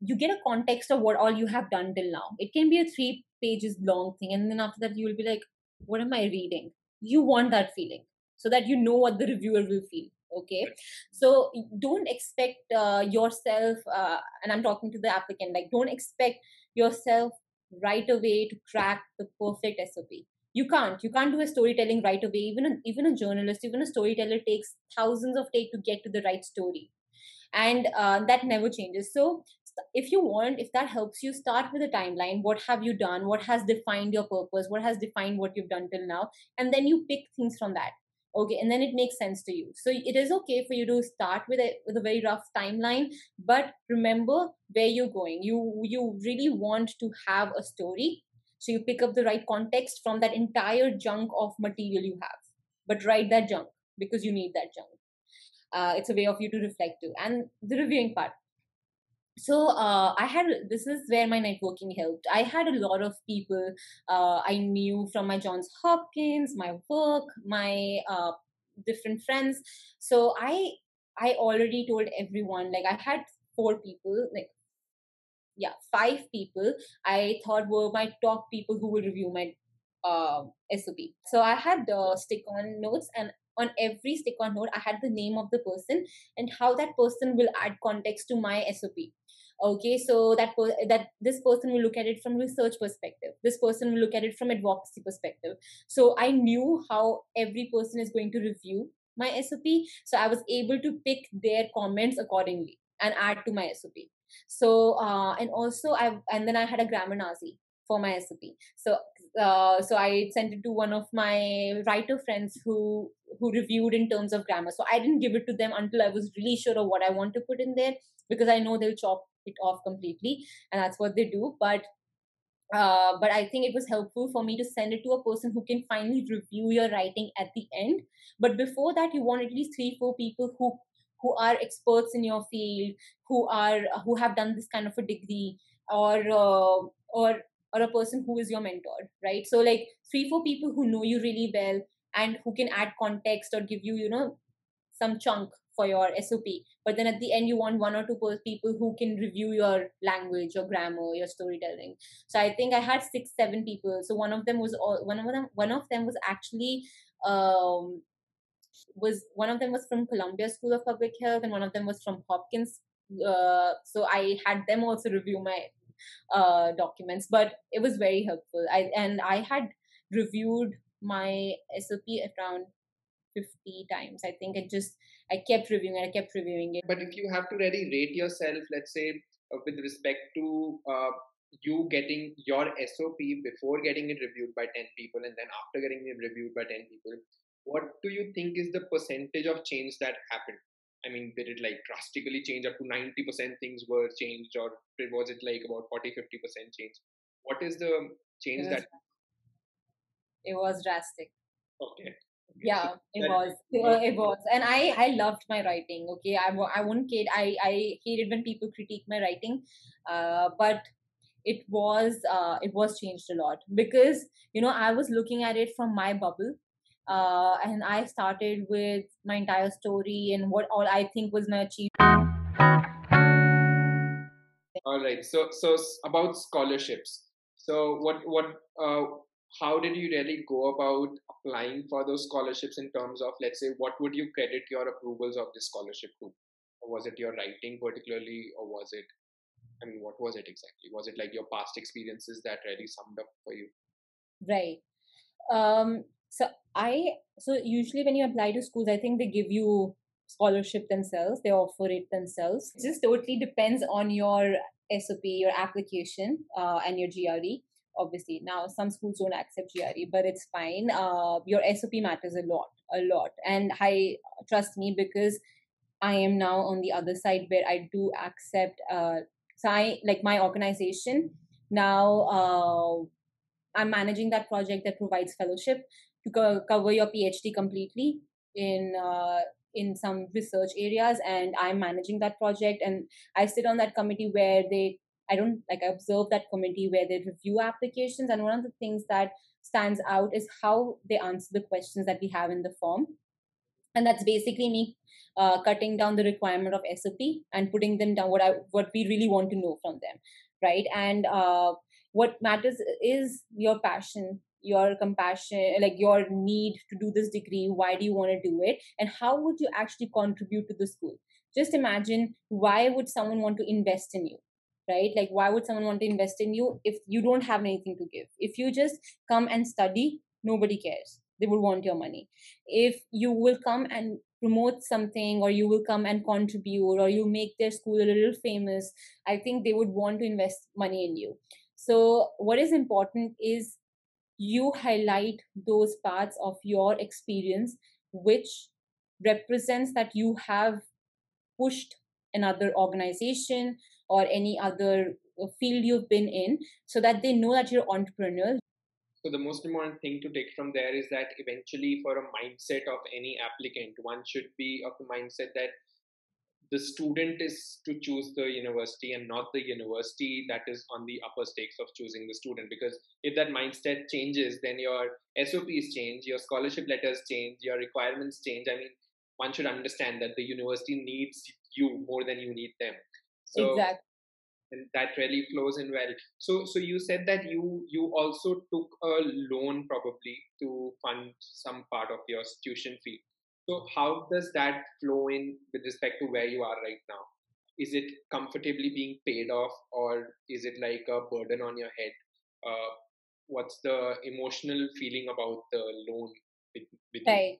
you get a context of what all you have done till now. It can be a three pages long thing, and then after that, you will be like, What am I reading? You want that feeling so that you know what the reviewer will feel okay so don't expect uh, yourself uh, and i'm talking to the applicant like don't expect yourself right away to crack the perfect sop you can't. You can't do a storytelling right away. Even a, even a journalist even a storyteller takes thousands of take to get to the right story. And uh, that never changes. So if you want if that helps you start with a timeline. What have you done? What has defined your purpose? What has defined what you've done till now? And then you pick things from that. Okay? And then it makes sense to you. So it is okay for you to start with a with a very rough timeline but remember where you're going. You you really want to have a story so you pick up the right context from that entire junk of material you have. But write that junk because you need that junk. Uh, it's a way of you to reflect to. And the reviewing part. So uh, i had this is where my networking helped. I had a lot of people uh, i knew from my johns hopkins my work my uh, different friends. So i i already told everyone like i had four people like yeah five people i thought were my top people who would review my uh, sop so i had uh, stick on notes and on every stick on note i had the name of the person and how that person will add context to my sop okay so that that this person will look at it from research perspective. This person will look at it from advocacy perspective. So i knew how every person is going to review my sop so i was able to pick their comments accordingly and add to my sop so uh, and also i and then i had a grammar nazi for my sop so uh, so I sent it to one of my writer friends who who reviewed in terms of grammar. So I didn't give it to them until I was really sure of what I want to put in there because I know they'll chop it off completely, and that's what they do. But uh, but I think it was helpful for me to send it to a person who can finally review your writing at the end. But before that, you want at least three, four people who who are experts in your field, who are who have done this kind of a degree, or uh, or or a person who is your mentor right? So like three four people who know you really well and who can add context or give you you know some chunk for your sop but then at the end you want one or two people who can review your language your grammar your storytelling. So i think i had six seven people. So one of them was all one of them one of them was actually um was one of them was from columbia school of public health and one of them was from hopkins uh, so i had them also review my uh, documents but it was very helpful. I and i had reviewed my sop around 50 times i think. I just i kept reviewing it i kept reviewing it. But if you have to really rate yourself let's say uh, with respect to uh, you getting your sop before getting it reviewed by 10 people and then after getting it reviewed by 10 people what do you think is the percentage of change that happened I mean, did it like drastically change up to 90% things were changed, or was it like about 40 50% change? What is the change it that? It was drastic. Okay. Yeah, (laughs) it was. It was, and I I loved my writing. Okay, I I won't kid. I I hated when people critique my writing, uh, but it was uh, it was changed a lot because you know I was looking at it from my bubble uh, and I started with my entire story and what all I think was my achievement. All right. So so about scholarships. So what what uh, how did you really go about applying for those scholarships in terms of let's say what would you credit your approvals of this scholarship to? Or was it your writing particularly, or was it? I mean, what was it exactly? Was it like your past experiences that really summed up for you? Right. Um, so I so usually when you apply to schools, I think they give you scholarship themselves. They offer it themselves. It just totally depends on your SOP, your application, uh, and your GRE. Obviously, now some schools don't accept GRE, but it's fine. Uh, your SOP matters a lot, a lot, and I trust me because I am now on the other side where I do accept. Uh, so I like my organization now. Uh, I'm managing that project that provides fellowship to co- cover your PhD completely in uh, in some research areas, and I'm managing that project. And I sit on that committee where they I don't like I observe that committee where they review applications, and one of the things that stands out is how they answer the questions that we have in the form, and that's basically me uh, cutting down the requirement of SOP and putting them down what I what we really want to know from them, right? And uh, what matters is your passion your compassion like your need to do this degree why do you want to do it? And how would you actually contribute to the school? Just imagine why would someone want to invest in you right? Like why would someone want to invest in you if you don't have anything to give? If you just come and study nobody cares. They would want your money. If you will come and promote something or you will come and contribute or you make their school a little famous i think they would want to invest money in you. So what is important is you highlight those parts of your experience which represents that you have pushed another organization or any other uh, field you've been in so that they know that you're entrepreneurial. So the most important thing to take from there is that eventually for a mindset of any applicant one should be of the mindset that the student is to choose the university and not the university that is on the upper stakes of choosing the student. Because if that mindset changes then your sops change your scholarship letters change your requirements change. I mean one should understand that the university needs you more than you need them. So exactly and that really flows in well. So so you said that you you also took a loan probably to fund some part of your tuition fee so, how does that flow in with respect to where you are right now? Is it comfortably being paid off, or is it like a burden on your head? Uh, what's the emotional feeling about the loan? With, with right.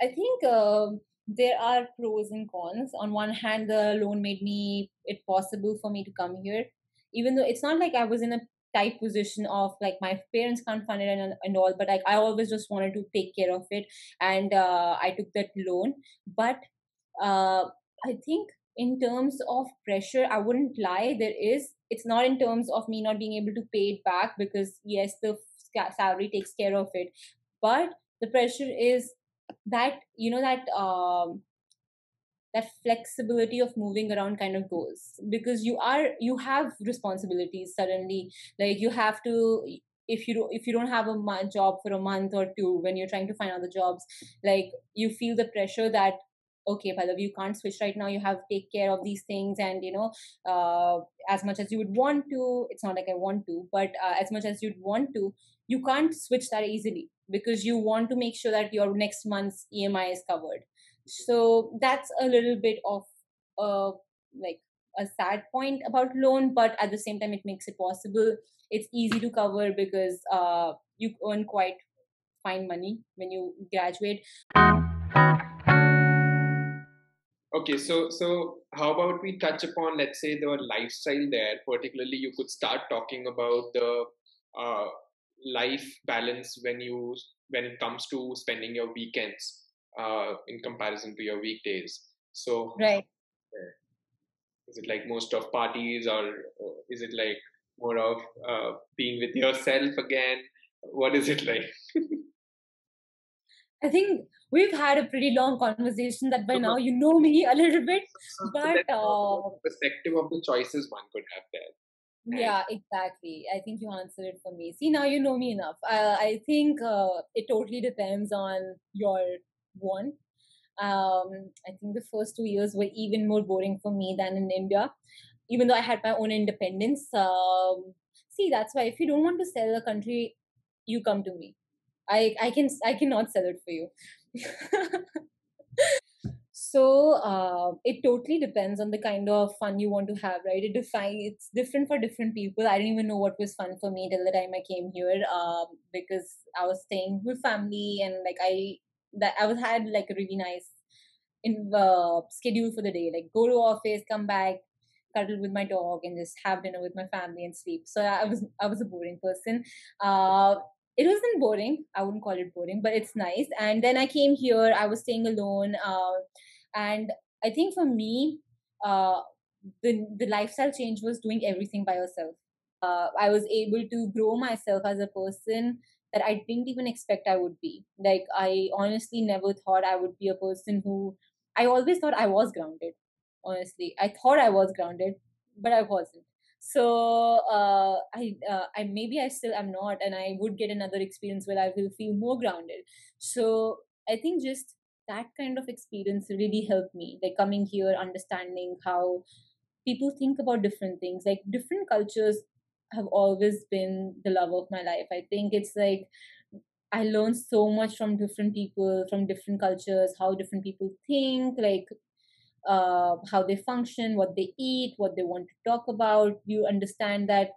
I think uh, there are pros and cons. On one hand, the loan made me it possible for me to come here, even though it's not like I was in a tight position of like my parents can't fund it and, and all but like i always just wanted to take care of it and uh, i took that loan. But uh, i think in terms of pressure i wouldn't lie there is it's not in terms of me not being able to pay it back because yes the salary takes care of it. But the pressure is that you know that um, that flexibility of moving around kind of goes. Because you are you have responsibilities suddenly. Like you have to if you if you don't have a job for a month or two when you're trying to find other jobs like you feel the pressure that okay Pallavi, you can't switch right now. You have to take care of these things and you know uh, as much as you would want to it's not like i want to but uh, as much as you'd want to you can't switch that easily. Because you want to make sure that your next month's emi is covered so that's a little bit of a like a sad point about loan but at the same time it makes it possible. It's easy to cover because uh, you earn quite fine money when you graduate. Okay so so how about we touch upon let's say the lifestyle there? Particularly you could start talking about the uh, life balance when you when it comes to spending your weekends uh, in comparison to your weekdays. So, right. Is it like most of parties, or is it like more of uh, being with yourself again? What is it (laughs) like? I think we've had a pretty long conversation that by now you know me a little bit, (laughs) but uh, perspective of the choices one could have there. Yeah, exactly. I think you answered it for me. See, now you know me enough. Uh, I think uh, it totally depends on your one. Um, I think the first two years were even more boring for me than in India, even though I had my own independence. Um, see, that's why if you don't want to sell a country, you come to me. I I can I cannot sell it for you. (laughs) so uh, it totally depends on the kind of fun you want to have right it define it's different for different people i didn't even know what was fun for me till the time i came here um, because i was staying with family and like i that I was had like a really nice in uh, schedule for the day. Like go to office, come back, cuddle with my dog, and just have dinner with my family and sleep. So I was I was a boring person. Uh, it wasn't boring. I wouldn't call it boring, but it's nice. And then I came here. I was staying alone, uh, and I think for me, uh, the the lifestyle change was doing everything by yourself. Uh, I was able to grow myself as a person that I didn't even expect I would be. Like, I honestly never thought I would be a person who I always thought I was grounded. Honestly, I thought I was grounded, but I wasn't. So uh, I, uh, I maybe I still am not, and I would get another experience where I will feel more grounded. So I think just that kind of experience really helped me. Like coming here, understanding how people think about different things, like different cultures have always been the love of my life. I think it's like I learned so much from different people, from different cultures, how different people think, like uh, how they function, what they eat, what they want to talk about. You understand that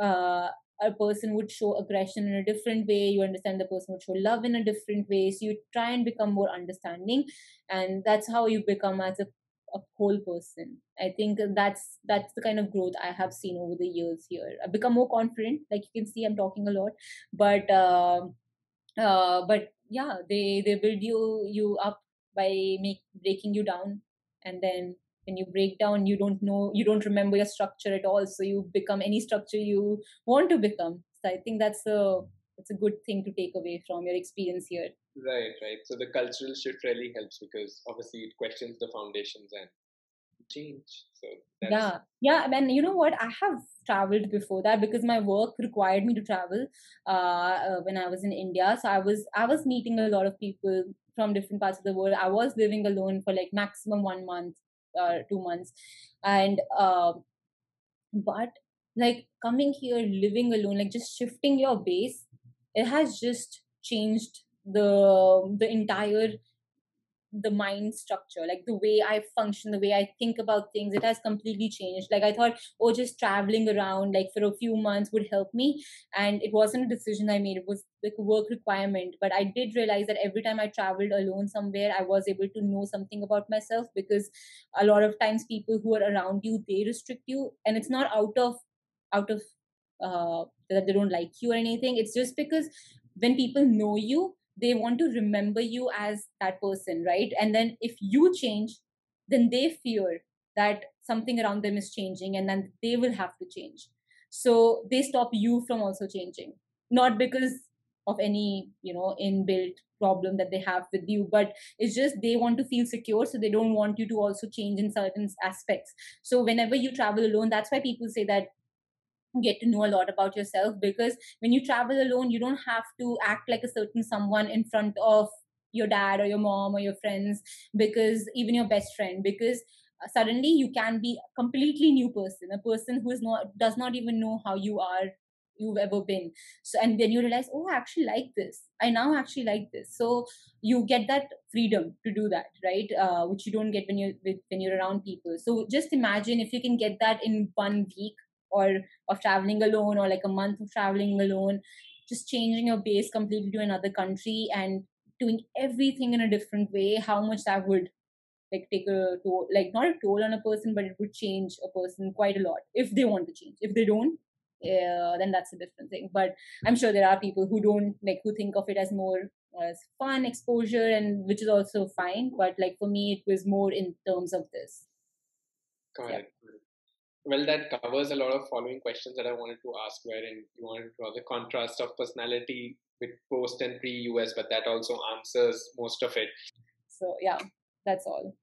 uh, a person would show aggression in a different way. You understand the person would show love in a different way. So you try and become more understanding, and that's how you become as a a whole person. I think that's that's the kind of growth i have seen over the years here. I've become more confident like you can see i'm talking a lot but uh, uh, but yeah they they build you you up by make breaking you down. And then when you break down you don't know you don't remember your structure at all. So you become any structure you want to become. So i think that's a that's a good thing to take away from your experience here right right. So the cultural shift really helps because obviously it questions the foundations and change. So yeah. Yeah and you know what? I have traveled before that because my work required me to travel uh, uh, when i was in india. So i was i was meeting a lot of people from different parts of the world. I was living alone for like maximum one month or uh, two months. And uh, but like coming here living alone like just shifting your base it has just changed the the entire the mind structure like the way i function the way i think about things it has completely changed. Like i thought oh just traveling around like for a few months would help me and it wasn't a decision i made it was like a work requirement but i did realize that every time i traveled alone somewhere i was able to know something about myself because a lot of times people who are around you they restrict you and it's not out of out of uh, that they don't like you or anything it's just because when people know you they want to remember you as that person right? And then if you change then they fear that something around them is changing and then they will have to change. So they stop you from also changing. Not because of any you know inbuilt problem that they have with you but it's just they want to feel secure so they don't want you to also change in certain aspects. So whenever you travel alone that's why people say that get to know a lot about yourself because when you travel alone you don't have to act like a certain someone in front of your dad or your mom or your friends because even your best friend because uh, suddenly you can be a completely new person a person who is not does not even know how you are you've ever been. So and then you realize oh i actually like this. I now actually like this. So you get that freedom to do that right? Uh, which you don't get when you when you're around people. So just imagine if you can get that in one week or of traveling alone or like a month of traveling alone just changing your base completely to another country and doing everything in a different way how much that would like take a toll like not a toll on a person but it would change a person quite a lot if they want to change. If they don't uh, then that's a different thing. But i'm sure there are people who don't like who think of it as more as fun exposure and which is also fine but like for me it was more in terms of this. Got yeah. it well, that covers a lot of following questions that I wanted to ask, wherein you wanted to draw the contrast of personality with post and pre US, but that also answers most of it. So, yeah, that's all.